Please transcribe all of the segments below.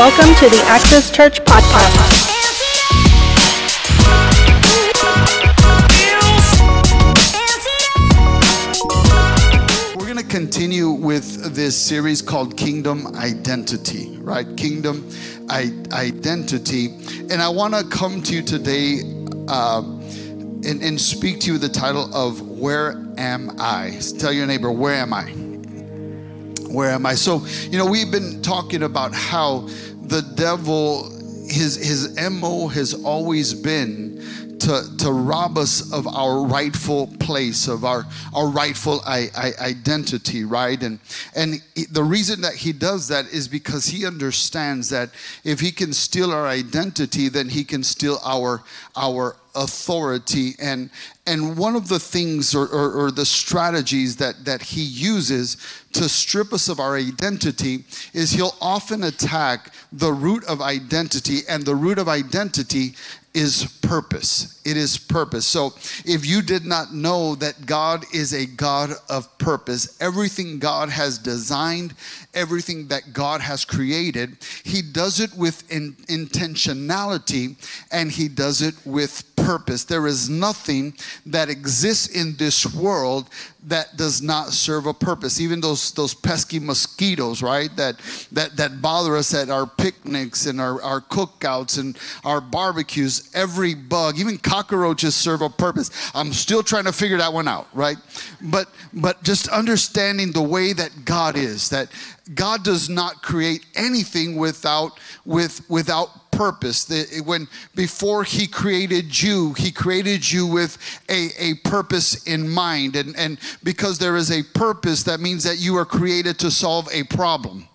Welcome to the Access Church Podcast. We're going to continue with this series called Kingdom Identity, right? Kingdom I- Identity. And I want to come to you today uh, and, and speak to you the title of Where Am I? Tell your neighbor, Where am I? Where am I? So, you know, we've been talking about how the devil, his, his MO has always been to, to rob us of our rightful place, of our, our rightful I, I, identity, right? And, and the reason that he does that is because he understands that if he can steal our identity, then he can steal our, our authority. And, and one of the things or, or, or the strategies that, that he uses to strip us of our identity is he'll often attack the root of identity, and the root of identity is purpose. It is purpose. So if you did not know that God is a God of purpose, everything God has designed, everything that God has created, He does it with in, intentionality and He does it with purpose. There is nothing that exists in this world that does not serve a purpose. Even those those pesky mosquitoes, right? That that that bother us at our picnics and our, our cookouts and our barbecues. Every bug, even cockroaches serve a purpose. I'm still trying to figure that one out, right? But but just understanding the way that God is, that God does not create anything without with without purpose. The, when before he created you, he created you with a, a purpose in mind. And, and because there is a purpose, that means that you are created to solve a problem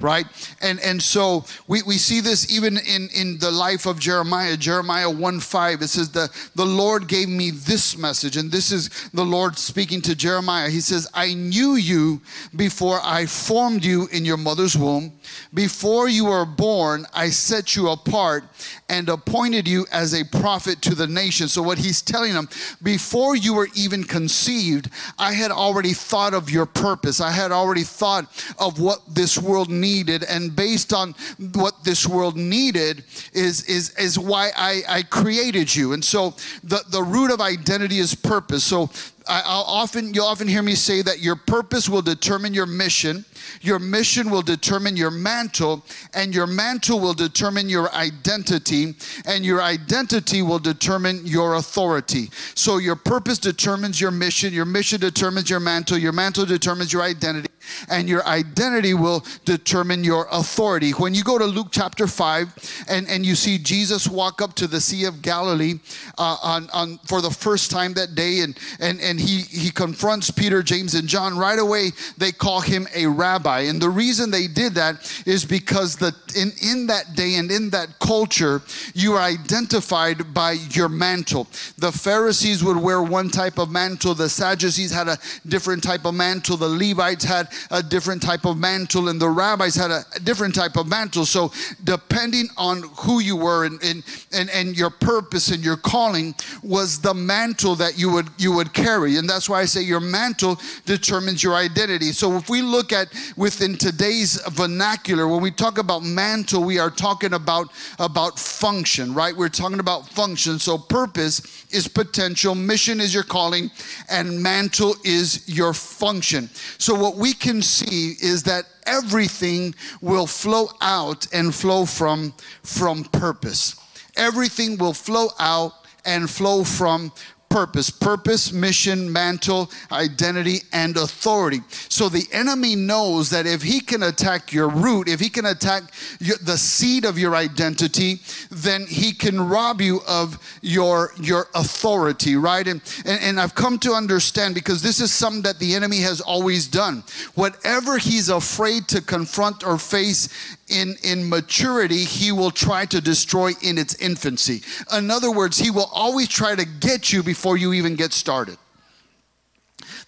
right and and so we, we see this even in in the life of jeremiah jeremiah 1 5 it says the the lord gave me this message and this is the lord speaking to jeremiah he says i knew you before i formed you in your mother's womb before you were born i set you apart and appointed you as a prophet to the nation so what he's telling them before you were even conceived i had already thought of your purpose. I had already thought of what this world needed. And based on what this world needed is is is why I, I created you. And so the the root of identity is purpose. So I, I'll often you'll often hear me say that your purpose will determine your mission your mission will determine your mantle, and your mantle will determine your identity, and your identity will determine your authority. So, your purpose determines your mission, your mission determines your mantle, your mantle determines your identity, and your identity will determine your authority. When you go to Luke chapter 5 and, and you see Jesus walk up to the Sea of Galilee uh, on, on, for the first time that day, and, and, and he, he confronts Peter, James, and John, right away they call him a rabbi. And the reason they did that is because the, in, in that day and in that culture, you are identified by your mantle. The Pharisees would wear one type of mantle, the Sadducees had a different type of mantle, the Levites had a different type of mantle, and the rabbis had a different type of mantle. So, depending on who you were and, and, and, and your purpose and your calling, was the mantle that you would you would carry. And that's why I say your mantle determines your identity. So if we look at within today's vernacular, when we talk about mantle, we are talking about about function, right? We're talking about function. So purpose is potential, mission is your calling, and mantle is your function. So what we can see is that everything will flow out and flow from from purpose. Everything will flow out and flow from purpose purpose, mission, mantle, identity, and authority. So the enemy knows that if he can attack your root, if he can attack your, the seed of your identity, then he can rob you of your, your authority, right? And, and, and I've come to understand because this is something that the enemy has always done. Whatever he's afraid to confront or face in, in maturity, he will try to destroy in its infancy. In other words, he will always try to get you before you even get started.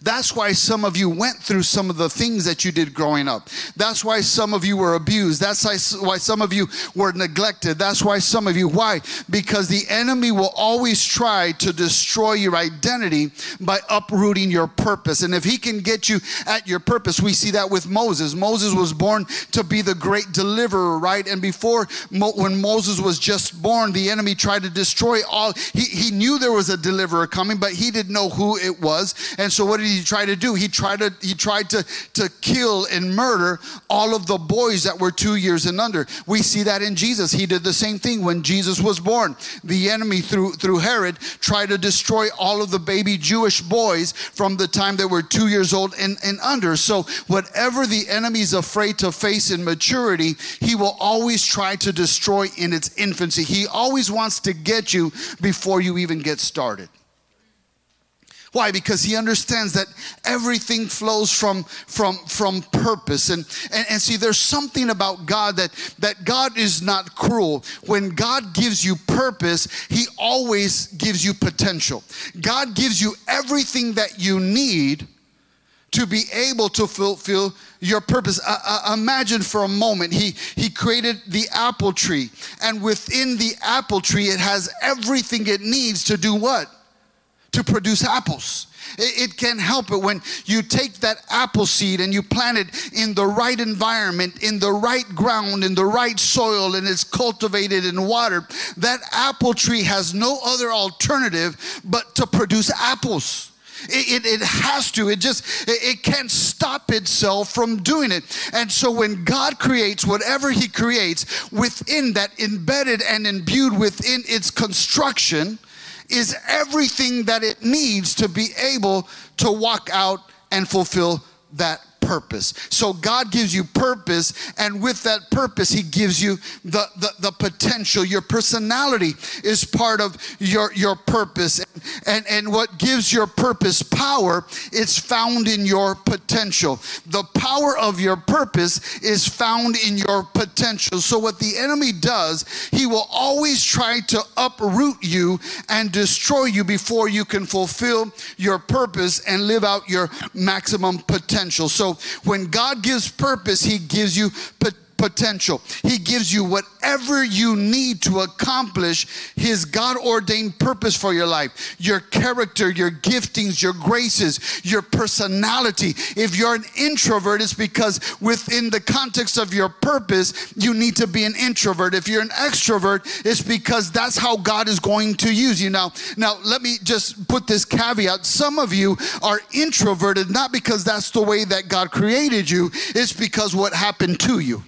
That's why some of you went through some of the things that you did growing up. That's why some of you were abused. That's why some of you were neglected. That's why some of you, why? Because the enemy will always try to destroy your identity by uprooting your purpose. And if he can get you at your purpose, we see that with Moses. Moses was born to be the great deliverer, right? And before, when Moses was just born, the enemy tried to destroy all. He, he knew there was a deliverer coming, but he didn't know who it was. And so what did he try to do? He tried to he tried to to kill and murder all of the boys that were 2 years and under. We see that in Jesus. He did the same thing when Jesus was born. The enemy through through Herod tried to destroy all of the baby Jewish boys from the time they were 2 years old and, and under. So whatever the enemy's afraid to face in maturity, he will always try to destroy in its infancy. He always wants to get you before you even get started. Why? Because he understands that everything flows from from from purpose. And, and and see, there's something about God that that God is not cruel. When God gives you purpose, He always gives you potential. God gives you everything that you need to be able to fulfill your purpose. Uh, uh, imagine for a moment, he, he created the apple tree, and within the apple tree, it has everything it needs to do what? To produce apples. It, it can help it when you take that apple seed and you plant it in the right environment, in the right ground, in the right soil, and it's cultivated and watered. That apple tree has no other alternative but to produce apples. It, it, it, has to. It just, it, it can't stop itself from doing it. And so when God creates whatever He creates, within that, embedded and imbued within its construction, is everything that it needs to be able to walk out and fulfill that purpose. So God gives you purpose, and with that purpose, He gives you the, the, the potential. Your personality is part of your, your purpose. And, and, and what gives your purpose power is found in your potential. The power of your purpose is found in your potential. So, what the enemy does, he will always try to uproot you and destroy you before you can fulfill your purpose and live out your maximum potential. So, when God gives purpose, He gives you potential potential. He gives you whatever you need to accomplish His God ordained purpose for your life your character, your giftings, your graces, your personality. If you're an introvert, it's because within the context of your purpose, you need to be an introvert. If you're an extrovert, it's because that's how God is going to use you. Now, now let me just put this caveat. Some of you are introverted not because that's the way that God created you, it's because what happened to you.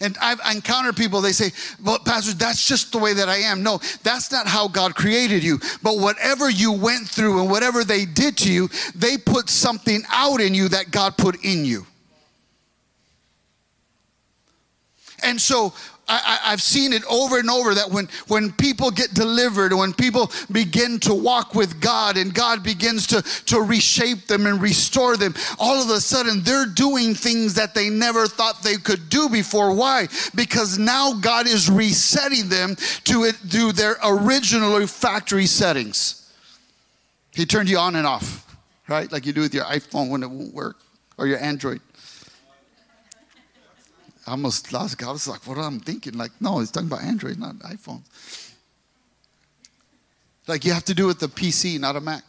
And I've encountered people, they say, Well, Pastor, that's just the way that I am. No, that's not how God created you. But whatever you went through and whatever they did to you, they put something out in you that God put in you. And so I, have seen it over and over that when, when people get delivered, when people begin to walk with God and God begins to, to reshape them and restore them, all of a sudden they're doing things that they never thought they could do before. Why? Because now God is resetting them to, it, their original factory settings. He turned you on and off, right? Like you do with your iPhone when it won't work or your Android. I almost lost. I was like, what am I thinking? Like, no, he's talking about Android, not iPhone. Like you have to do it with the PC, not a Mac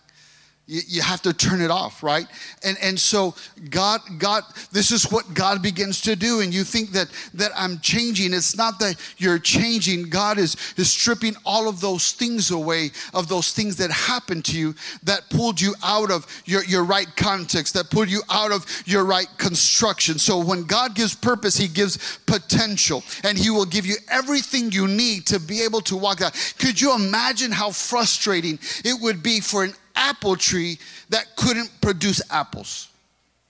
you, you have to turn it off right? And and so god god this is what god begins to do. And you think that that i'm changing. It's not that you're changing. God is is stripping all of those things away of those things that happened to you that pulled you out of your your right context that pulled you out of your right construction. So when god gives purpose he gives potential. And he will give you everything you need to be able to walk out could you imagine how frustrating it would be for an apple tree that couldn't produce apples.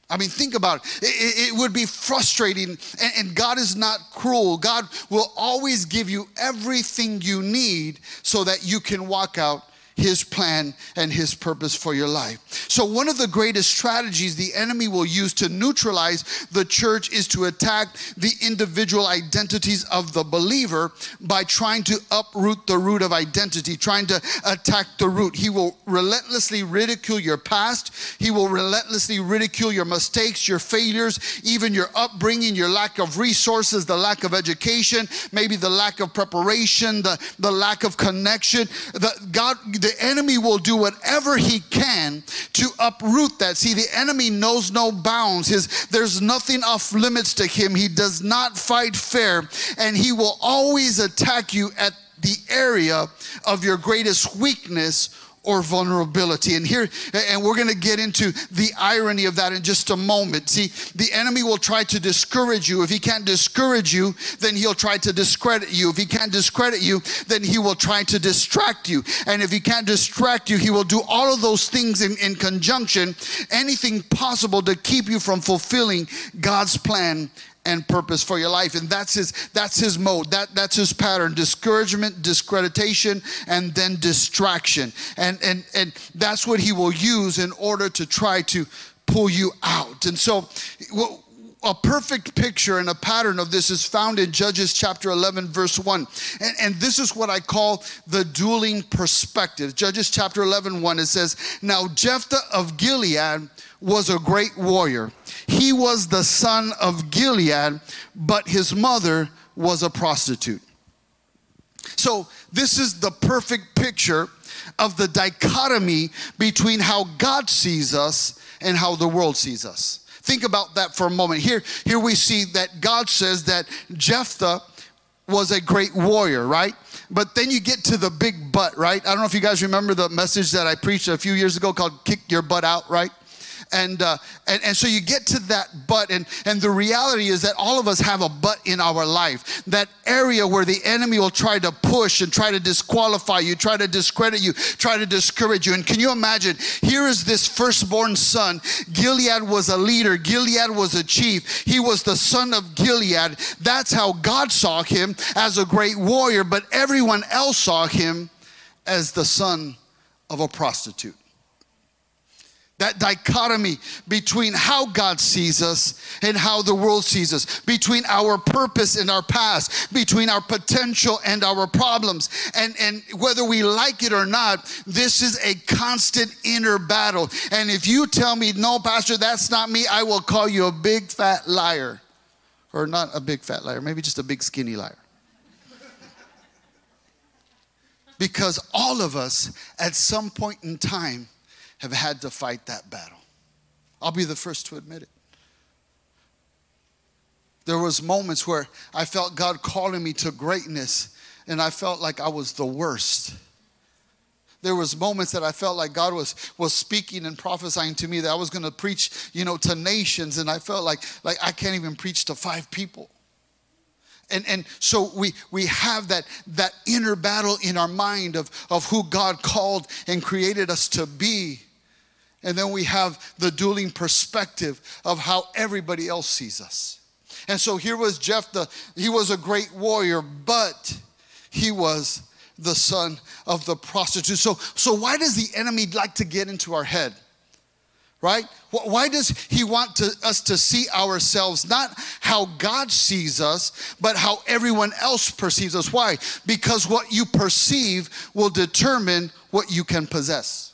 I mean, think about it. It, it would be frustrating, and, and, God is not cruel. God will always give you everything you need so that you can walk out his plan and his purpose for your life. So, one of the greatest strategies the enemy will use to neutralize the church is to attack the individual identities of the believer by trying to uproot the root of identity, trying to attack the root. He will relentlessly ridicule your past, he will relentlessly ridicule your mistakes, your failures, even your upbringing, your lack of resources, the lack of education, maybe the lack of preparation, the, the lack of connection. The, God, the the enemy will do whatever he can to uproot that. See, the enemy knows no bounds. His, there's nothing off limits to him. He does not fight fair, and he will always attack you at the area of your greatest weakness or vulnerability. And here, and we're going to get into the irony of that in just a moment. See, the enemy will try to discourage you. If he can't discourage you, then he'll try to discredit you. If he can't discredit you, then he will try to distract you. And if he can't distract you, he will do all of those things in, in conjunction, anything possible to keep you from fulfilling God's plan and purpose for your life and that's his that's his mode that that's his pattern discouragement discreditation and then distraction and and and that's what he will use in order to try to pull you out and so a perfect picture and a pattern of this is found in Judges chapter 11, verse 1. And, and, this is what I call the dueling perspective. Judges chapter 11, 1, it says, Now Jephthah of Gilead was a great warrior. He was the son of Gilead, but his mother was a prostitute. So, this is the perfect picture of the dichotomy between how God sees us and how the world sees us. Think about that for a moment. Here, here we see that God says that Jephthah was a great warrior, right? But then you get to the big butt, right? I don't know if you guys remember the message that I preached a few years ago called Kick Your Butt Out, right? And, uh, and, and so you get to that but, and, and the reality is that all of us have a but in our life. That area where the enemy will try to push and try to disqualify you, try to discredit you, try to discourage you. And can you imagine? Here is this firstborn son. Gilead was a leader, Gilead was a chief. He was the son of Gilead. That's how God saw him as a great warrior, but everyone else saw him as the son of a prostitute that dichotomy between how God sees us and how the world sees us, between our purpose and our past, between our potential and our problems. And, and whether we like it or not, this is a constant inner battle. And if you tell me, no, Pastor, that's not me, I will call you a big fat liar. Or not a big fat liar, maybe just a big skinny liar. because all of us, at some point in time, have had to fight that battle. I'll be the first to admit it. There was moments where I felt God calling me to greatness and I felt like I was the worst. There was moments that I felt like God was was speaking and prophesying to me that I was going to preach, you know, to nations and I felt like like I can't even preach to 5 people. And, and so we, we have that, that inner battle in our mind of, of who God called and created us to be. And then we have the dueling perspective of how everybody else sees us. And so here was Jephthah, He was a great warrior, but he was the son of the prostitute. So, so why does the enemy like to get into our head? Right? Why does he want to, us to see ourselves not how God sees us, but how everyone else perceives us? Why? Because what you perceive will determine what you can possess.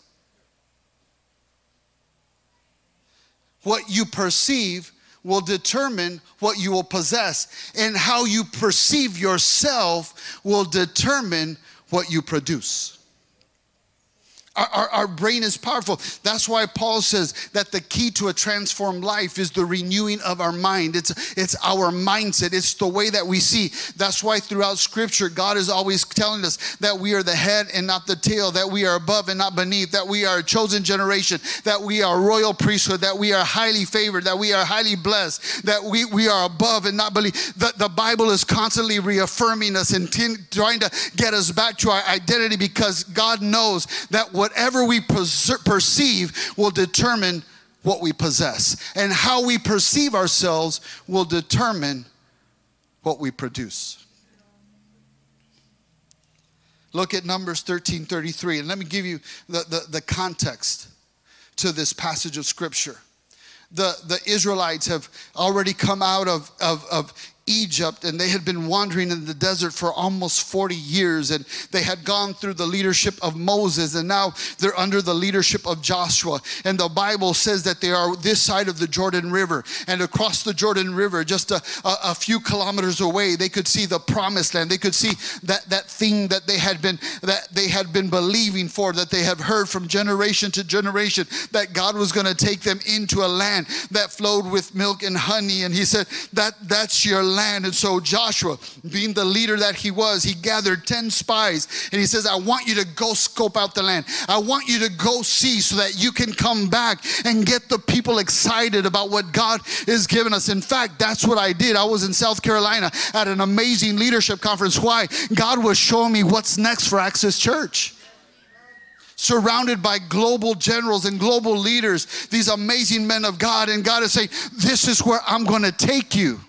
What you perceive will determine what you will possess, and how you perceive yourself will determine what you produce. Our, our, our, brain is powerful. That's why Paul says that the key to a transformed life is the renewing of our mind. It's, it's our mindset, it's the way that we see. That's why throughout scripture, God is always telling us that we are the head and not the tail, that we are above and not beneath, that we are a chosen generation, that we are royal priesthood, that we are highly favored, that we are highly blessed, that we, we are above and not beneath. The, the Bible is constantly reaffirming us and t- trying to get us back to our identity because God knows that whatever we perceive will determine what we possess. And how we perceive ourselves will determine what we produce. Look at Numbers 13 33. And let me give you the, the, the context to this passage of scripture. The, the Israelites have already come out of, of, of Egypt and they had been wandering in the desert for almost 40 years and they had gone through the leadership of Moses and now they're under the leadership of Joshua and the Bible says that they are this side of the Jordan River and across the Jordan River just a, a, a few kilometers away they could see the promised land they could see that that thing that they had been that they had been believing for that they have heard from generation to generation that God was going to take them into a land that flowed with milk and honey and he said that that's your. And so Joshua, being the leader that he was, he gathered 10 spies and he says, I want you to go scope out the land. I want you to go see so that you can come back and get the people excited about what God is giving us. In fact, that's what I did. I was in South Carolina at an amazing leadership conference. Why? God was showing me what's next for Access Church surrounded by global generals and global leaders, these amazing men of God. And God is saying, This is where I'm going to take you.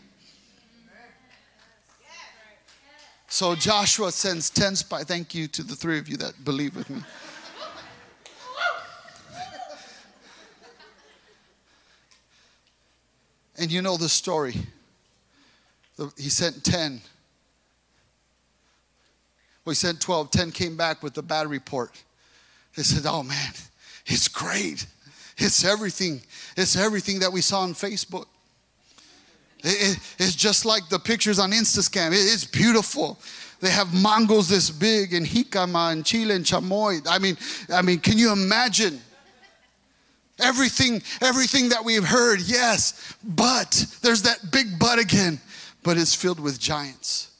So Joshua sends 10 spies. Thank you to the three of you that believe with me. And you know the story. He sent 10. Well, he sent 12. 10 came back with the bad report. They said, Oh man, it's great. It's everything. It's everything that we saw on Facebook. It, it, it's just like the pictures on Instascam. It, it's beautiful. They have mangos this big and jicama and chile and chamoy. I mean, I mean, can you imagine? Everything, everything that we've heard, yes, but there's that big but again, but it's filled with giants.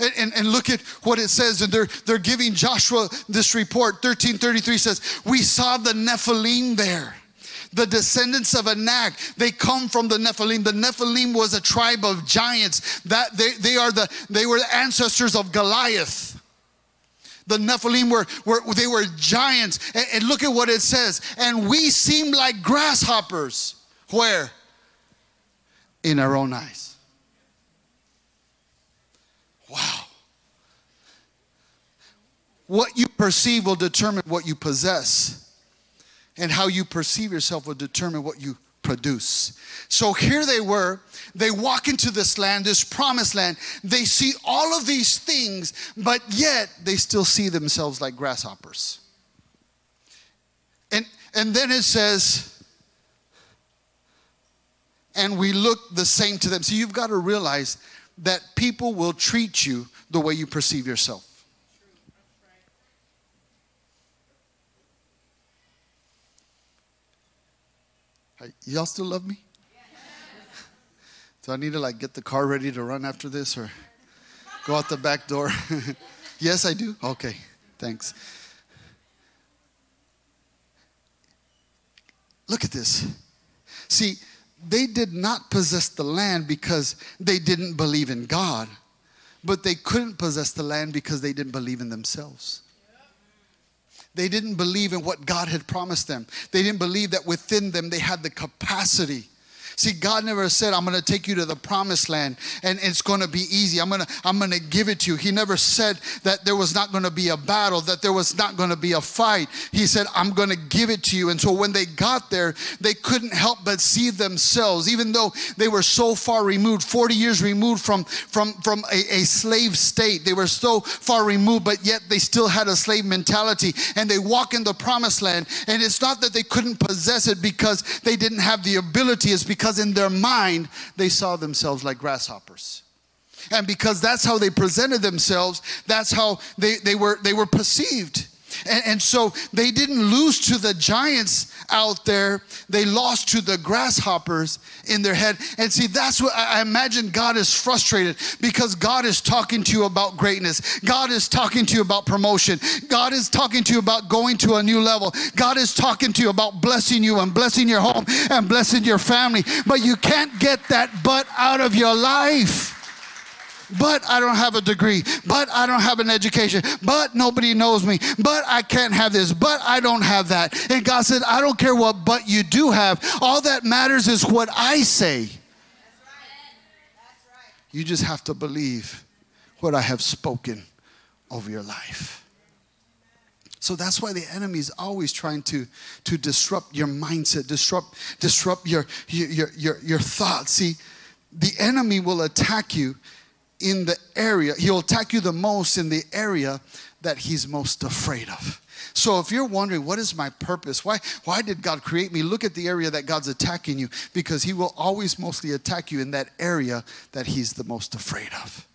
And, and, and, look at what it says, and they're, they're giving Joshua this report. 1333 says, We saw the Nephilim there the descendants of Anak. They come from the Nephilim. The Nephilim was a tribe of giants. That they, they are the they were the ancestors of Goliath. The Nephilim were, were they were giants. And, and look at what it says. And we seem like grasshoppers. Where? In our own eyes. Wow. What you perceive will determine what you possess and how you perceive yourself will determine what you produce. So here they were. They walk into this land, this promised land. They see all of these things, but yet they still see themselves like grasshoppers. And, and then it says, and we look the same to them. So you've got to realize that people will treat you the way you perceive yourself. Y'all still love me? Do I need to like get the car ready to run after this or go out the back door? yes, I do. Okay, thanks. Look at this. See, they did not possess the land because they didn't believe in God, but they couldn't possess the land because they didn't believe in themselves. They didn't believe in what God had promised them. They didn't believe that within them they had the capacity See, God never said, I'm going to take you to the promised land and it's going to be easy. I'm going to I'm going to give it to you. He never said that there was not going to be a battle, that there was not going to be a fight. He said, I'm going to give it to you. And so when they got there, they couldn't help but see themselves, even though they were so far removed, 40 years removed from, from, from a, a slave state. They were so far removed, but yet they still had a slave mentality. And they walk in the promised land. And it's not that they couldn't possess it because they didn't have the ability, it's because because in their mind they saw themselves like grasshoppers. And because that's how they presented themselves, that's how they, they, were, they were perceived. And, and, so they didn't lose to the giants out there, they lost to the grasshoppers in their head. And see, that's what I imagine God is frustrated because God is talking to you about greatness. God is talking to you about promotion. God is talking to you about going to a new level. God is talking to you about blessing you and blessing your home and blessing your family. But you can't get that but out of your life but I don't have a degree, but I don't have an education, but nobody knows me, but I can't have this, but I don't have that. And God said, I don't care what but you do have. All that matters is what I say. You just have to believe what I have spoken over your life. So that's why the enemy is always trying to, to disrupt your mindset, disrupt, disrupt your, your, your, your thoughts. See, the enemy will attack you in the area, he'll attack you the most in the area that he's most afraid of. So if you're wondering, what is my purpose? Why, why did God create me? Look at the area that God's attacking you because he will always mostly attack you in that area that he's the most afraid of.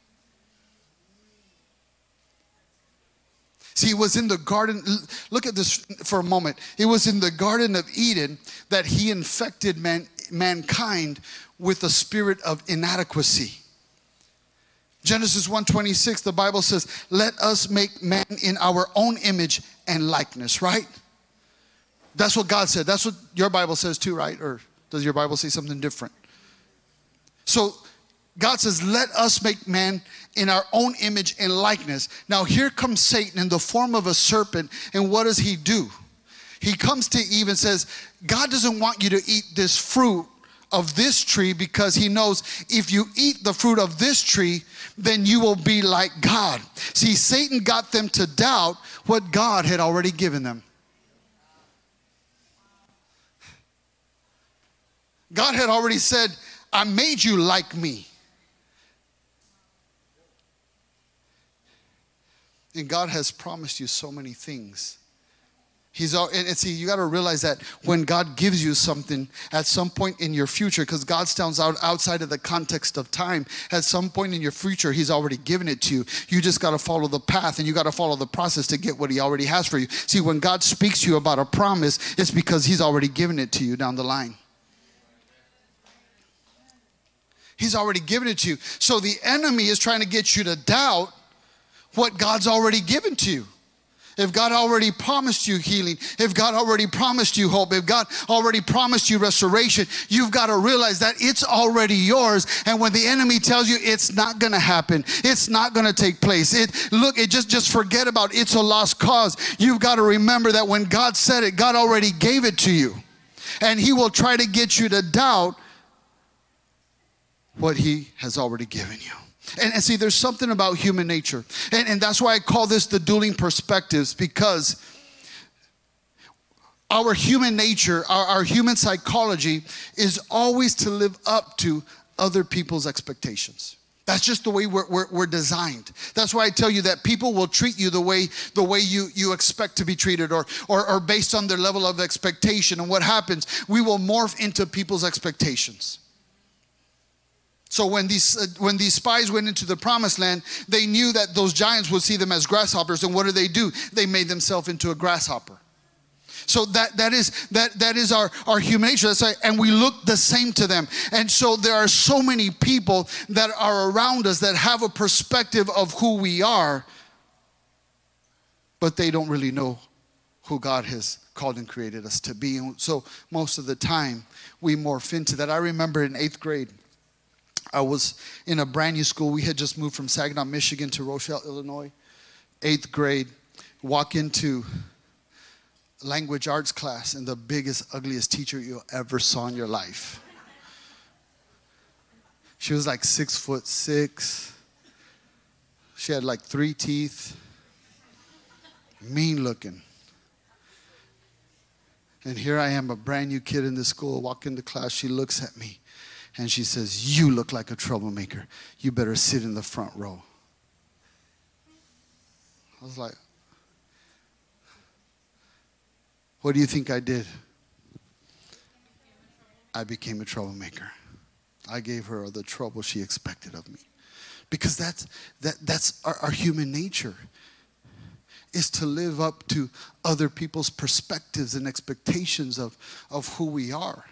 See, it was in the garden. Look at this for a moment. It was in the Garden of Eden that he infected man, mankind with a spirit of inadequacy. Genesis 1:26 the Bible says, "Let us make man in our own image and likeness," right? That's what God said. That's what your Bible says too, right? Or does your Bible say something different? So God says, Let us make man in our own image and likeness. Now, here comes Satan in the form of a serpent, and what does he do? He comes to Eve and says, God doesn't want you to eat this fruit of this tree because he knows if you eat the fruit of this tree, then you will be like God. See, Satan got them to doubt what God had already given them. God had already said, I made you like me. And God has promised you so many things. He's all, and, see, you got to realize that when God gives you something at some point in your future, because God stands out outside of the context of time, at some point in your future, He's already given it to you. You just got to follow the path and you got to follow the process to get what He already has for you. See, when God speaks to you about a promise, it's because He's already given it to you down the line. He's already given it to you. So the enemy is trying to get you to doubt what God's already given to you. If God already promised you healing, if God already promised you hope, if God already promised you restoration, you've got to realize that it's already yours. And when the enemy tells you it's not going to happen, it's not going to take place. It look, it just just forget about it's a lost cause. You've got to remember that when God said it, God already gave it to you. And he will try to get you to doubt what he has already given you. And, and see, there's something about human nature. And, and that's why I call this the dueling perspectives because our human nature, our, our human psychology is always to live up to other people's expectations. That's just the way we're, we're, we're, designed. That's why I tell you that people will treat you the way the way you, you expect to be treated or, or, or based on their level of expectation. And what happens, we will morph into people's expectations. So when these uh, when these spies went into the promised land, they knew that those giants would see them as grasshoppers. And what did they do? They made themselves into a grasshopper. So that that is that that is our our human nature. That's and we look the same to them. And so there are so many people that are around us that have a perspective of who we are, but they don't really know who God has called and created us to be. And so most of the time we morph into that. I remember in eighth grade. I was in a brand new school. We had just moved from Saginaw, Michigan to Rochelle, Illinois, eighth grade. Walk into language arts class, and the biggest, ugliest teacher you ever saw in your life. She was like six foot six. She had like three teeth. Mean looking. And here I am, a brand new kid in the school, walk into class. She looks at me and she says, You look like a troublemaker. You better sit in the front row. I was like, What do you think I did? I became a troublemaker. I gave her the trouble she expected of me. Because that's, that, that's our, our human nature is to live up to other people's perspectives and expectations of, of who we are.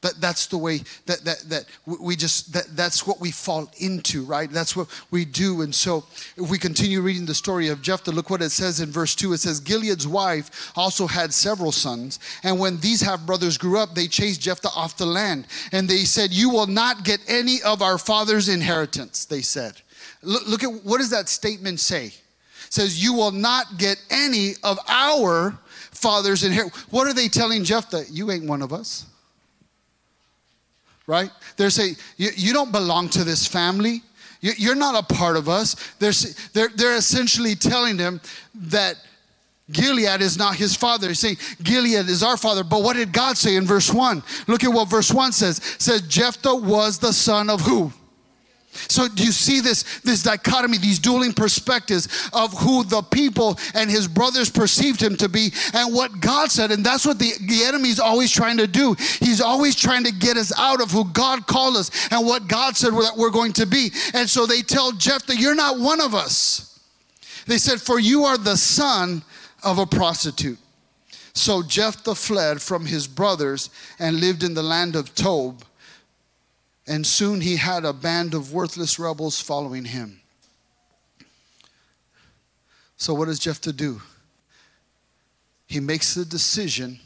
That, that's the way that, that, that we just, that, that's what we fall into, right? That's what we do. And so if we continue reading the story of Jephthah, look what it says in verse 2. It says, Gilead's wife also had several sons. And when these half brothers grew up, they chased Jephthah off the land. And they said, You will not get any of our father's inheritance, they said. Look, look at what does that statement say? It says, You will not get any of our father's inheritance. What are they telling Jephthah? You ain't one of us right? They're saying, you, don't belong to this family. You- You're not a part of us. They're, they're, they're essentially telling him that Gilead is not his father. He's saying Gilead is our father. But what did God say in verse 1? Look at what verse 1 says. It says Jephthah was the son of who? So do you see this this dichotomy, these dueling perspectives of who the people and his brothers perceived him to be and what God said, and that's what the, the enemy is always trying to do. He's always trying to get us out of who God called us and what God said that we're going to be. And so they tell Jephthah, "You're not one of us." They said, "For you are the son of a prostitute." So Jephthah fled from his brothers and lived in the land of Tob. And soon he had a band of worthless rebels following him. So, what does Jephthah do? He makes the decision.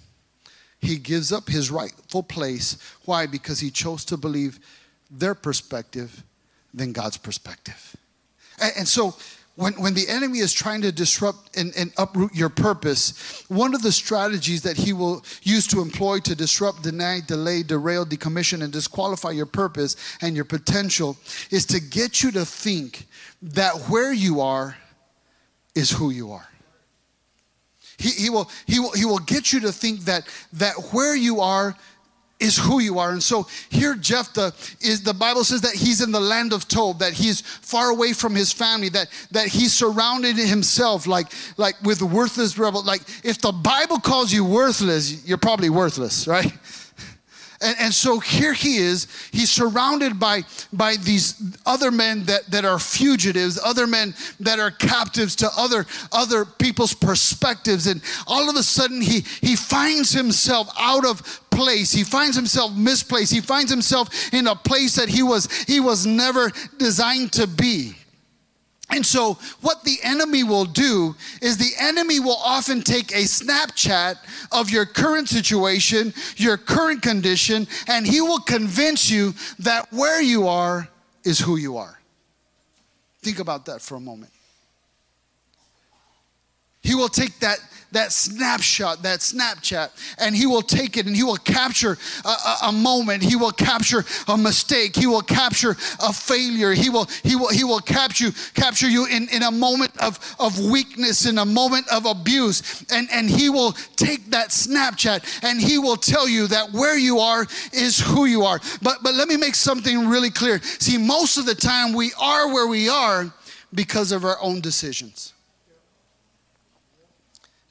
He gives up his rightful place. Why? Because he chose to believe their perspective than God's perspective. And, and so, when, when the enemy is trying to disrupt and, and uproot your purpose, one of the strategies that he will use to employ to disrupt, deny, delay, derail, decommission, and disqualify your purpose and your potential is to get you to think that where you are is who you are. He, he, will, he, will, he will get you to think that, that where you are is who you are. And so here Jephthah is the Bible says that he's in the land of Tob, that he's far away from his family, that that he's surrounded himself like like with worthless rebel. Like if the Bible calls you worthless, you're probably worthless, right? And, and so here he is. He's surrounded by, by these other men that, that are fugitives, other men that are captives to other, other people's perspectives. And all of a sudden, he, he finds himself out of place. He finds himself misplaced. He finds himself in a place that he was, he was never designed to be. And so, what the enemy will do is the enemy will often take a Snapchat of your current situation, your current condition, and he will convince you that where you are is who you are. Think about that for a moment. He will take that, that snapshot, that Snapchat, and he will take it and he will capture a, a, a, moment. He will capture a mistake. He will capture a failure. He will, he will, he will capture capture you in, in a moment of, of weakness, in a moment of abuse. And, and he will take that Snapchat and he will tell you that where you are is who you are. But, but let me make something really clear. See, most of the time we are where we are because of our own decisions.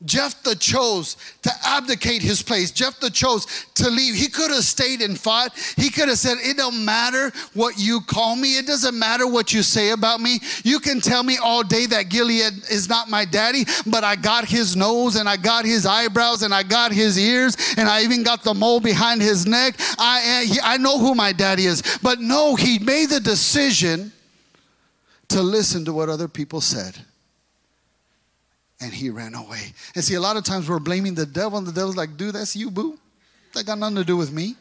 Jephthah chose to abdicate his place. Jephthah chose to leave. He could have stayed and fought. He could have said, It don't matter what you call me. It doesn't matter what you say about me. You can tell me all day that Gilead is not my daddy, but I got his nose and I got his eyebrows and I got his ears and I even got the mole behind his neck. I, eh, I know who my daddy is. But no, he made the decision to listen to what other people said and he ran away. And see, a lot of times we're blaming the devil, and the devil's like, dude, that's you, boo. That got nothing to do with me.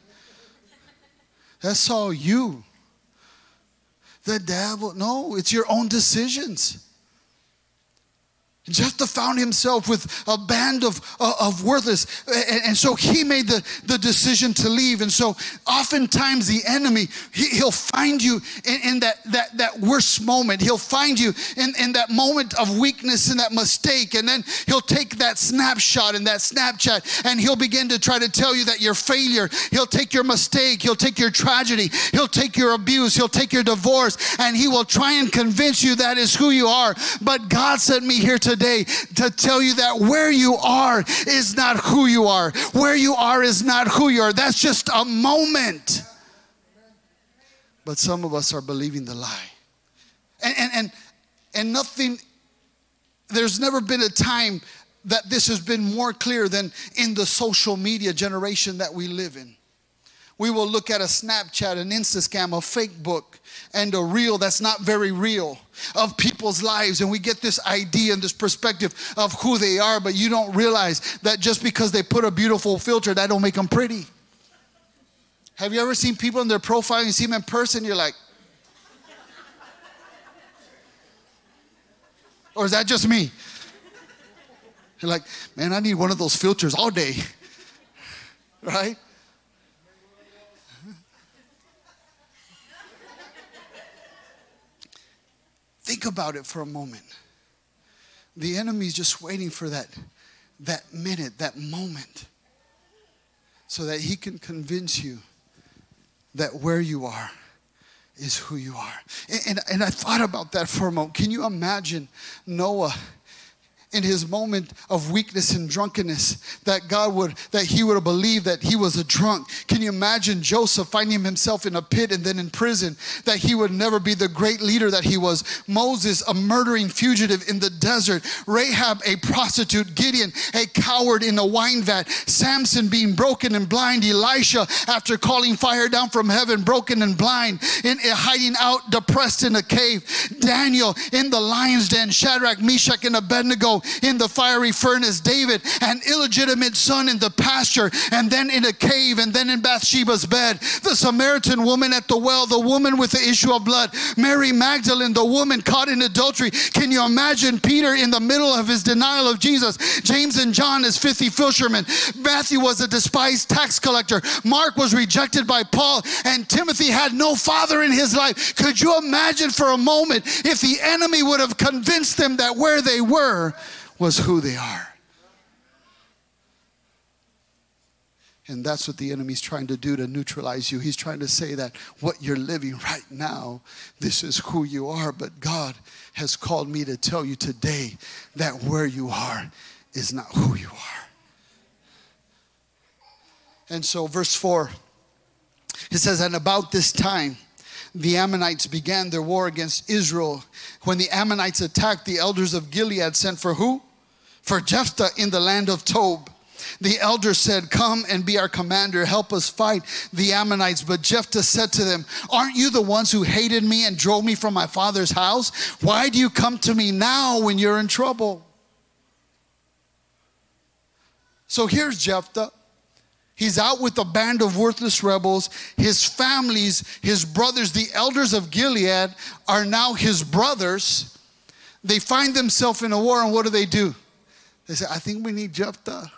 That's all you. The devil, no, it's your own decisions. Jephthah found himself with a band of, uh, of worthless. And, so he made the, the decision to leave. And so oftentimes the enemy, he, will find you in, in, that, that, that worst moment. He'll find you in, in that moment of weakness and that mistake. And then he'll take that snapshot and that Snapchat and he'll begin to try to tell you that your failure. He'll take your mistake. He'll take your tragedy. He'll take your abuse. He'll take your divorce. And he will try and convince you that is who you are. But God sent me here today to tell you that where you are is not who you are. Where you are is not who you are. That's just a moment. But some of us are believing the lie. And and and, and nothing there's never been a time that this has been more clear than in the social media generation that we live in. We will look at a Snapchat, an Instascam, a fake book, and a reel that's not very real of people's lives. And we get this idea and this perspective of who they are, but you don't realize that just because they put a beautiful filter, that don't make them pretty. Have you ever seen people in their profile you see them in person, you're like, or is that just me? You're like, man, I need one of those filters all day. right? Think about it for a moment. The enemy's just waiting for that, that minute, that moment, so that he can convince you that where you are is who you are. And, and, and, I thought about that for a moment. Can you imagine Noah? In his moment of weakness and drunkenness that God would, that he would have believed that he was a drunk. Can you imagine Joseph finding himself in a pit and then in prison, that he would never be the great leader that he was? Moses, a murdering fugitive in the desert. Rahab, a prostitute. Gideon, a coward in a wine vat. Samson being broken and blind. Elisha, after calling fire down from heaven, broken and blind, in, in hiding out, depressed in a cave. Daniel in the lion's den. Shadrach, Meshach, and Abednego in the fiery furnace, David, an illegitimate son in the pasture, and then in a cave, and then in Bathsheba's bed, the Samaritan woman at the well, the woman with the issue of blood, Mary Magdalene, the woman caught in adultery. Can you imagine Peter in the middle of his denial of Jesus? James and John as 50 fishermen. Matthew was a despised tax collector. Mark was rejected by Paul, and Timothy had no father in his life. Could you imagine for a moment if the enemy would have convinced them that where they were was who they are. And that's what the enemy's trying to do to neutralize you. He's trying to say that what you're living right now, this is who you are. But God has called me to tell you today that where you are is not who you are. And so, verse 4, it says, And about this time, the Ammonites began their war against Israel. When the Ammonites attacked, the elders of Gilead sent for who? For Jephthah in the land of Tob. The elder said, Come and be our commander, help us fight the Ammonites. But Jephthah said to them, Aren't you the ones who hated me and drove me from my father's house? Why do you come to me now when you're in trouble? So here's Jephthah. He's out with a band of worthless rebels. His families, his brothers, the elders of Gilead are now his brothers. They find themselves in a war, and what do they do? They said, I think we need Jephthah.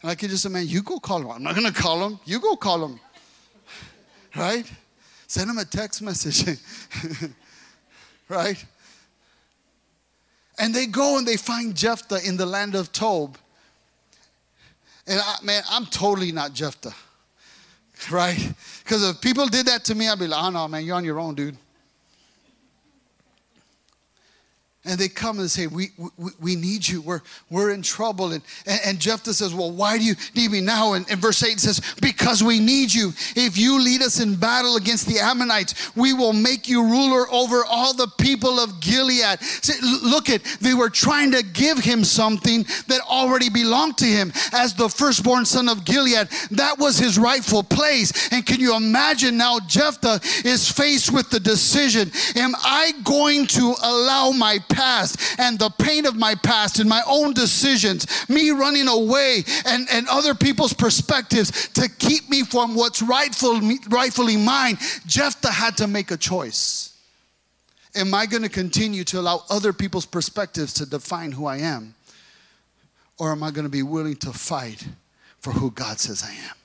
And I can just imagine, you go call him. I'm not going to call him. You go call him. Right? Send him a text message. right? And they go and they find Jephthah in the land of Tob. And I, man, I'm totally not Jephthah. Right? Because if people did that to me, I'd be like, oh no, man, you're on your own, dude. And they come and say, we, we, we need you. We're, we're in trouble. And, and, and Jephthah says, Well, why do you need me now? And, and verse 8 says, Because we need you. If you lead us in battle against the Ammonites, we will make you ruler over all the people of Gilead. See, look at, they were trying to give him something that already belonged to him as the firstborn son of Gilead. That was his rightful place. And can you imagine now Jephthah is faced with the decision Am I going to allow my past and the pain of my past and my own decisions, me running away and, and other people's perspectives to keep me from what's rightful, rightfully mine, Jephthah had to make a choice. Am I going to continue to allow other people's perspectives to define who I am? Or am I going to be willing to fight for who God says I am?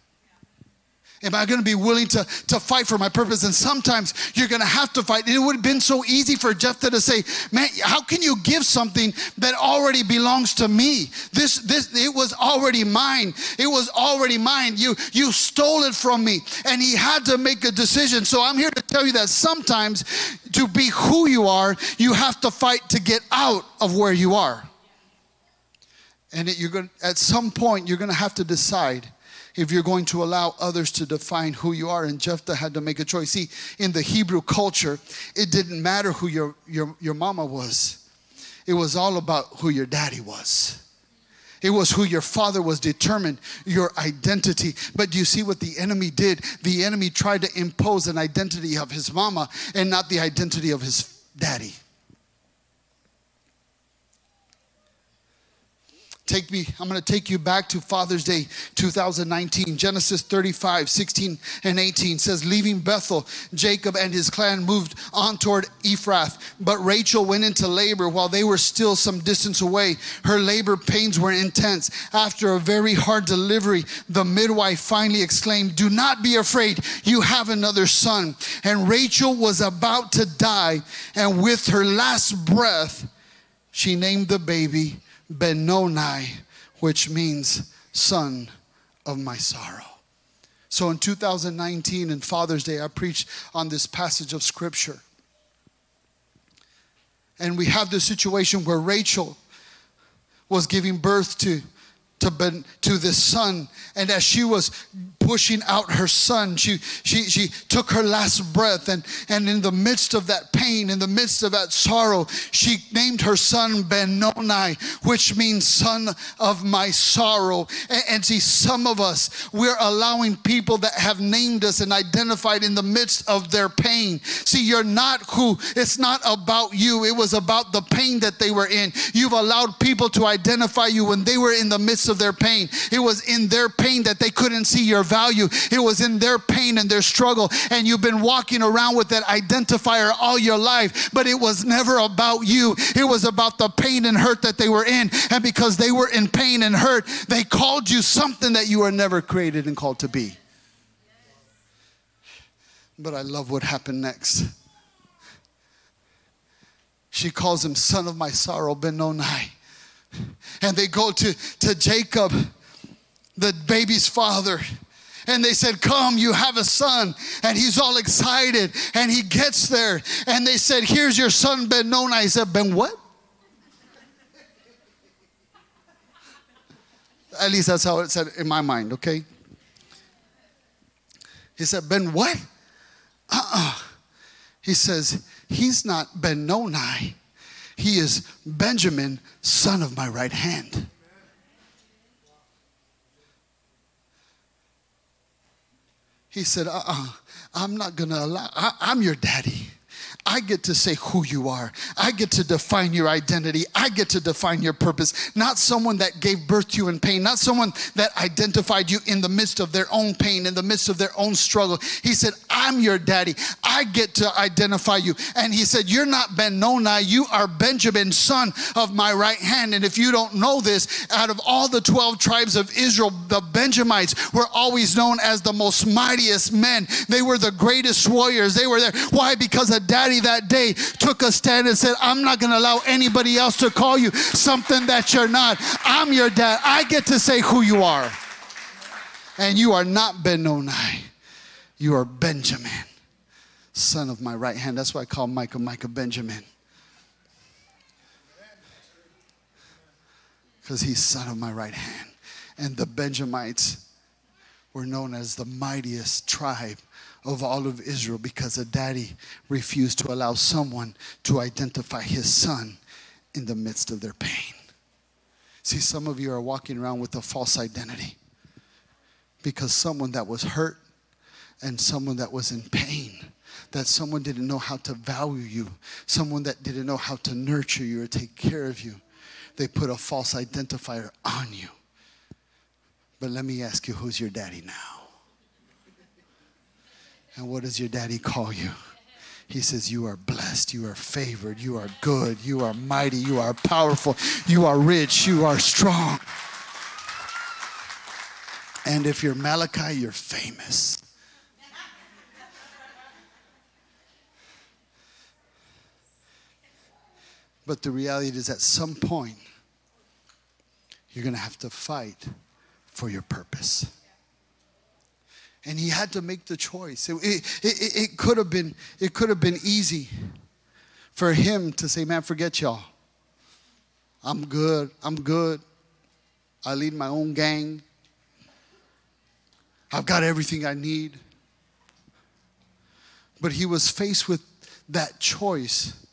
Am I going to be willing to, to fight for my purpose? And sometimes you're going to have to fight. It would have been so easy for Jephthah to say, Man, how can you give something that already belongs to me? This, this, it was already mine. It was already mine. You, you stole it from me. And he had to make a decision. So I'm here to tell you that sometimes to be who you are, you have to fight to get out of where you are. And it, you're going, at some point, you're going to have to decide if you're going to allow others to define who you are. And Jephthah had to make a choice. See, in the Hebrew culture, it didn't matter who your, your, your mama was, it was all about who your daddy was. It was who your father was determined your identity. But do you see what the enemy did? The enemy tried to impose an identity of his mama and not the identity of his daddy. Take me, I'm going to take you back to Father's Day 2019. Genesis 35, 16 and 18 says, Leaving Bethel, Jacob and his clan moved on toward Ephrath. But Rachel went into labor while they were still some distance away. Her labor pains were intense. After a very hard delivery, the midwife finally exclaimed, Do not be afraid, you have another son. And Rachel was about to die, and with her last breath, she named the baby Benoni, which means son of my sorrow. So in 2019 and Father's Day, I preached on this passage of scripture. And we have this situation where Rachel was giving birth to to, ben, to this son. And as she was pushing out her son, she, she, she took her last breath. And, and in the midst of that pain, in the midst of that sorrow, she named her son Benoni, which means son of my sorrow. And, and see, some of us, we're allowing people that have named us and identified in the midst of their pain. See, you're not who, it's not about you. It was about the pain that they were in. You've allowed people to identify you when they were in the midst of their pain. It was in their pain that they couldn't see your value. It was in their pain and their struggle. And you've been walking around with that identifier all your life, but it was never about you. It was about the pain and hurt that they were in. And because they were in pain and hurt, they called you something that you were never created and called to be. But I love what happened next. She calls him son of my sorrow, Benoni. And they go to, to Jacob, the baby's father. And they said, Come, you have a son. And he's all excited. And he gets there. And they said, Here's your son, Benoni. He said, Ben what? At least that's how it said in my mind, okay? He said, Ben what? Uh uh-uh. uh He says, He's not Benoni. He is Benjamin, son of my right hand. He said, uh uh-uh, uh, i am not gonna allow, I, I'm your daddy. I get to say who you are. I get to define your identity. I get to define your purpose. Not someone that gave birth to you in pain, not someone that identified you in the midst of their own pain, in the midst of their own struggle. He said, I'm your daddy. I get to identify you. And he said, You're not Benoni, you are Benjamin, son of my right hand. And if you don't know this, out of all the 12 tribes of Israel, the Benjamites were always known as the most mightiest men. They were the greatest warriors. They were there. Why? Because a daddy that day took a stand and said, I'm not going to allow anybody else to call you something that you're not. I'm your dad. I get to say who you are. And you are not Benoni. You are Benjamin, son of my right hand. That's why I call Micah Micah Benjamin. Because he's son of my right hand. And the Benjamites were known as the mightiest tribe of all of Israel because a daddy refused to allow someone to identify his son in the midst of their pain. See, some of you are walking around with a false identity because someone that was hurt and someone that was in pain, that someone didn't know how to value you, someone that didn't know how to nurture you or take care of you, they put a false identifier on you. But let me ask you, who's your daddy now? And what does your daddy call you? He says, You are blessed, you are favored, you are good, you are mighty, you are powerful, you are rich, you are strong. And if you're Malachi, you're famous. But the reality is, at some point, you're going to have to fight for your purpose and he had to make the choice. It, it, it, it could have been it could have been easy for him to say, "Man, forget y'all. I'm good. I'm good. I lead my own gang. I've got everything I need." But he was faced with that choice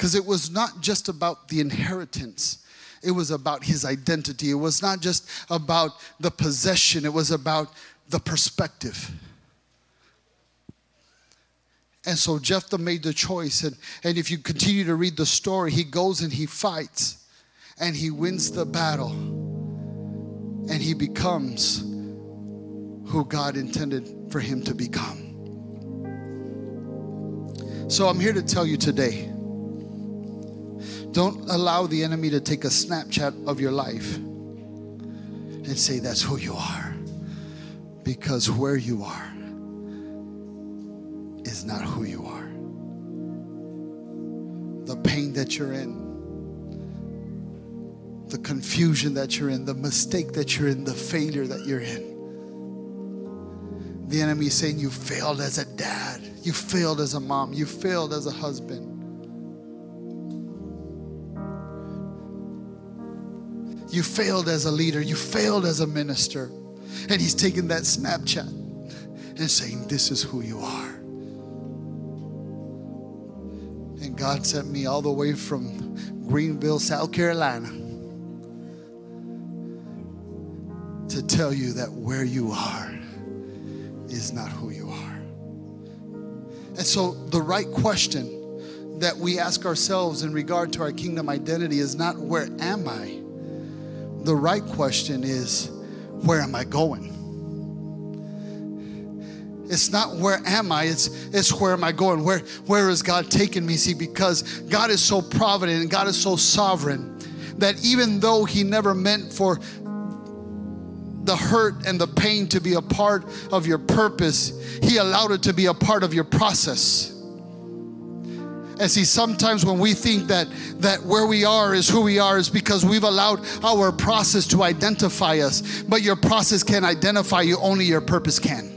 because it was not just about the inheritance it was about his identity. It was not just about the possession, it was about the perspective. And so Jephthah made the choice. And, and if you continue to read the story, he goes and he fights. and he wins the battle and he becomes who God intended for him to become. So I'm here to tell you today don't allow the enemy to take a Snapchat of your life and say that's who you are. Because where you are is not who you are. The pain that you're in, the confusion that you're in, the mistake that you're in, the failure that you're in. The enemy is saying you failed as a dad, you failed as a mom, you failed as a husband. You failed as a leader, you failed as a minister. And he's taking that Snapchat and saying, This is who you are. And God sent me all the way from Greenville, South Carolina to tell you that where you are is not who you are. And so, the right question that we ask ourselves in regard to our kingdom identity is not where am I? The right question is where am I going? It's not where am I, it's it's where am I going? Where where is God taking me? See, because God is so provident and God is so sovereign that even though He never meant for the hurt and the pain to be a part of your purpose, He allowed it to be a part of your process. And see, sometimes when we think that that where we are is who we are, is because we've allowed our process to identify us. But your process can identify you, only your purpose can.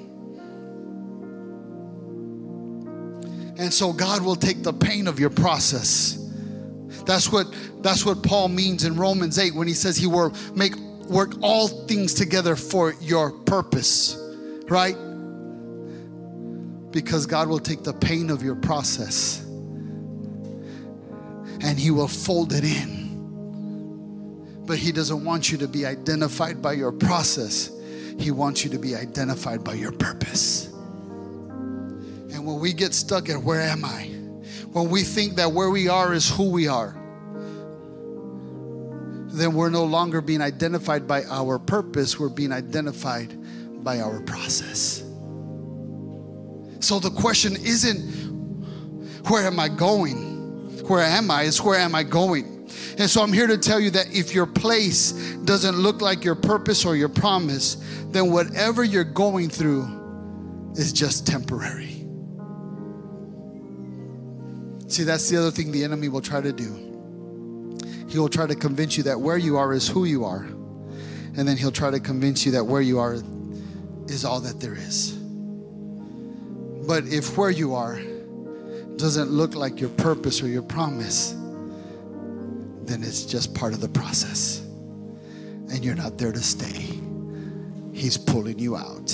And so God will take the pain of your process. That's what that's what Paul means in Romans 8 when he says he will make work all things together for your purpose, right? Because God will take the pain of your process and He will fold it in. But He doesn't want you to be identified by your process, He wants you to be identified by your purpose. And when we get stuck at where am I? When we think that where we are is who we are, then we're no longer being identified by our purpose, we're being identified by our process. So the question isn't, where am I going? Where am I? It's where am I going? And so I'm here to tell you that if your place doesn't look like your purpose or your promise, then whatever you're going through is just temporary. See, that's the other thing the enemy will try to do. He will try to convince you that where you are is who you are. And then he'll try to convince you that where you are is all that there is. But if where you are doesn't look like your purpose or your promise, then it's just part of the process. And you're not there to stay. He's pulling you out,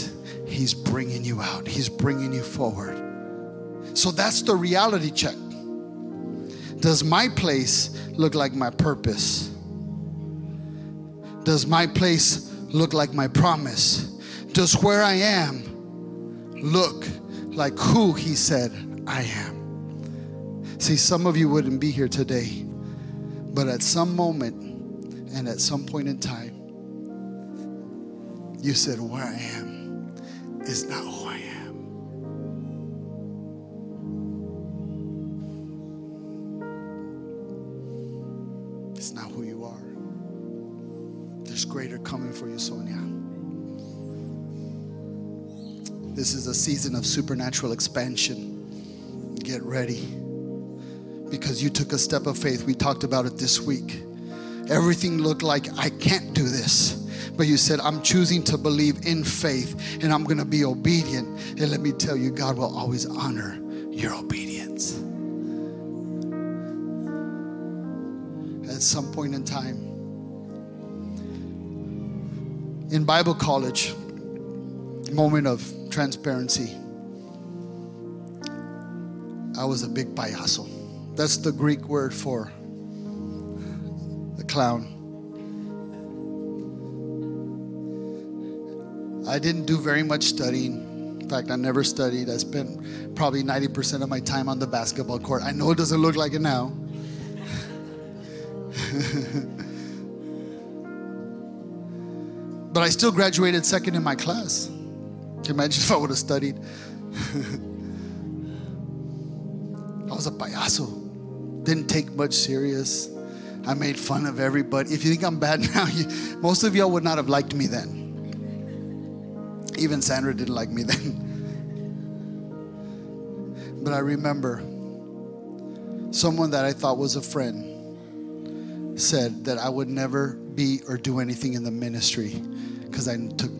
He's bringing you out, He's bringing you forward. So that's the reality check. Does my place look like my purpose? Does my place look like my promise? Does where I am look like who He said I am? See, some of you wouldn't be here today, but at some moment and at some point in time, you said, Where I am is not who I am. It's not who you are. There's greater coming for you, Sonia. This is a season of supernatural expansion. Get ready. Because you took a step of faith. We talked about it this week. Everything looked like I can't do this. But you said, I'm choosing to believe in faith and I'm going to be obedient. And let me tell you, God will always honor your obedience. At some point in time, in Bible college, moment of transparency, I was a big payaso. That's the Greek word for a clown. I didn't do very much studying. In fact, I never studied. I spent probably 90% of my time on the basketball court. I know it doesn't look like it now. But I still graduated second in my class. Can you imagine if I would have studied? I was a payaso. Didn't take much serious. I made fun of everybody. If you think I'm bad now, you, most of y'all would not have liked me then. Even Sandra didn't like me then. But I remember someone that I thought was a friend said that I would never be or do anything in the ministry because I took,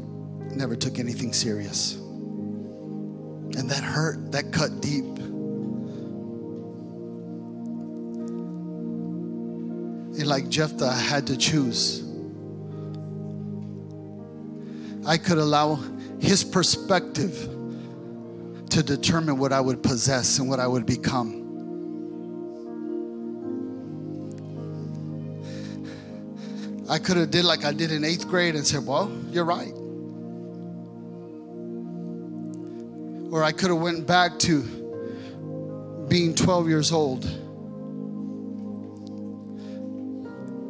never took anything serious. And that hurt, that cut deep. Like Jephthah, I had to choose. I could allow his perspective to determine what I would possess and what I would become. I could have did like I did in eighth grade and said, "Well, you're right," or I could have went back to being 12 years old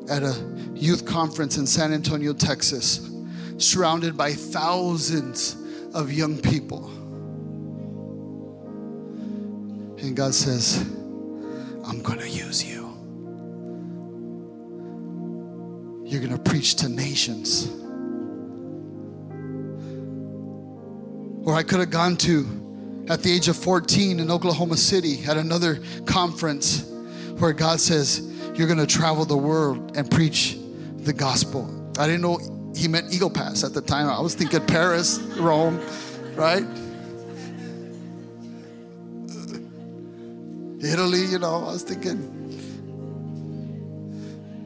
at a youth conference in San Antonio, Texas, surrounded by thousands of young people. And God says, I'm going to use you. You're going to preach to nations. Or I could have gone to, at the age of 14 in Oklahoma City, at another conference where God says, You're going to travel the world and preach the gospel. I didn't know he meant Eagle Pass at the time. I was thinking Paris, Rome, right? Italy, you know, I was thinking.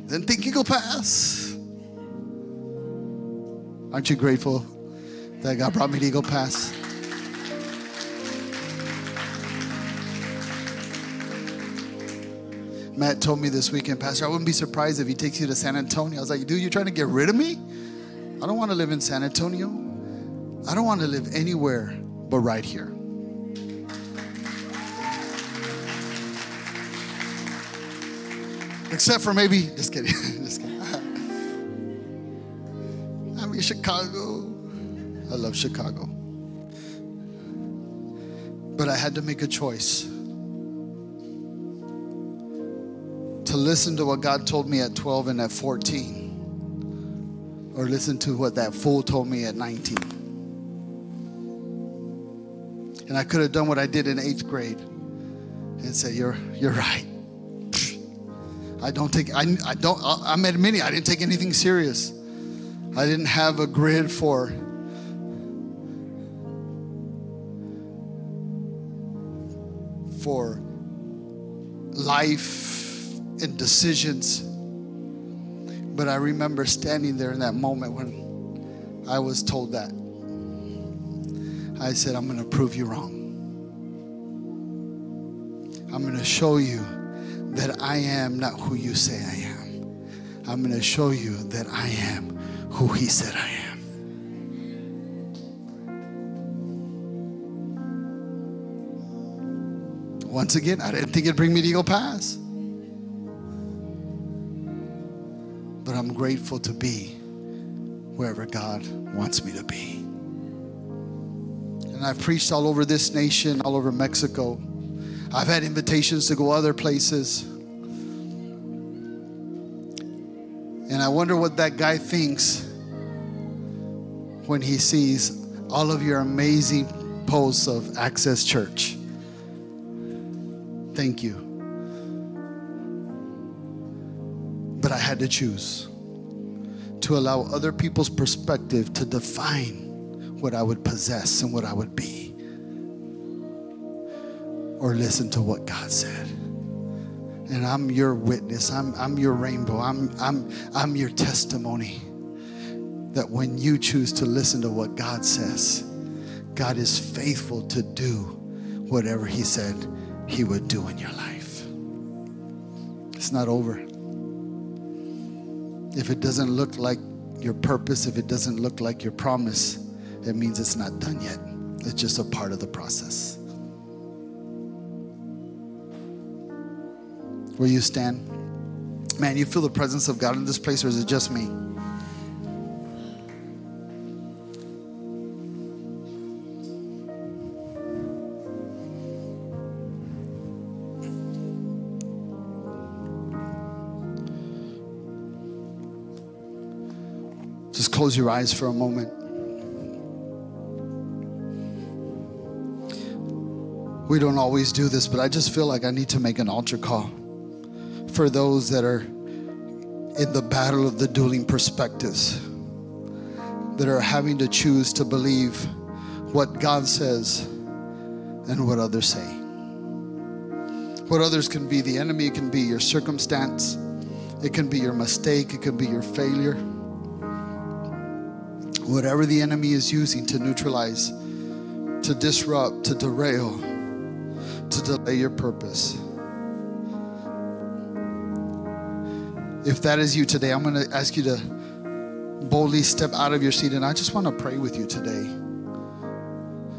Then think Eagle Pass. Aren't you grateful that God brought me to Eagle Pass? Matt told me this weekend, Pastor, I wouldn't be surprised if he takes you to San Antonio. I was like, dude, you're trying to get rid of me? I don't want to live in San Antonio. I don't want to live anywhere but right here. Except for maybe, just kidding. just kidding. I Chicago. I love Chicago. But I had to make a choice to listen to what God told me at 12 and at 14, or listen to what that fool told me at 19. And I could have done what I did in eighth grade and say, You're, you're right. I don't take, I, I don't, I'm admitting I didn't take anything serious. I didn't have a grid for for life decisions. But I remember standing there in that moment when I was told that. I said, I'm going to prove you wrong. I'm going to show you that I am not who you say I am. I'm going to show you that I am who He said I am. Once again, I didn't think it'd bring me to Eagle Pass. But I'm grateful to be wherever God wants me to be. And I've preached all over this nation, all over Mexico. I've had invitations to go other places. And I wonder what that guy thinks when he sees all of your amazing posts of Access Church. Thank you. I had to choose to allow other people's perspective to define what I would possess and what I would be or listen to what God said. And I'm your witness. I'm, I'm your rainbow. I'm, I'm, I'm your testimony that when you choose to listen to what God says, God is faithful to do whatever He said He would do in your life. It's not over. If it doesn't look like your purpose, if it doesn't look like your promise, it means it's not done yet. It's just a part of the process. Where you stand? Man, you feel the presence of God in this place, or is it just me? Close your eyes for a moment. We don't always do this, but I just feel like I need to make an altar call for those that are in the battle of the dueling perspectives, that are having to choose to believe what God says and what others say. What others can be the enemy, it can be your circumstance, it can be your mistake, it can be your failure. Whatever the enemy is using to neutralize, to disrupt, to derail, to delay your purpose. If that is you today, I'm going to ask you to boldly step out of your seat and I just want to pray with you today.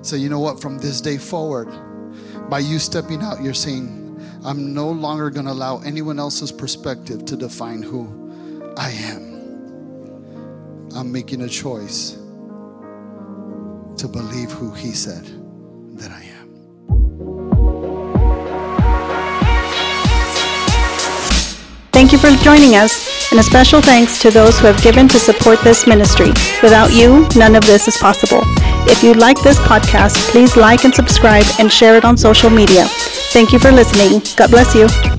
So, you know what? From this day forward, by you stepping out, you're saying, I'm no longer going to allow anyone else's perspective to define who I am. I'm making a choice to believe who He said that I am. Thank you for joining us, and a special thanks to those who have given to support this ministry. Without you, none of this is possible. If you like this podcast, please like and subscribe and share it on social media. Thank you for listening. God bless you.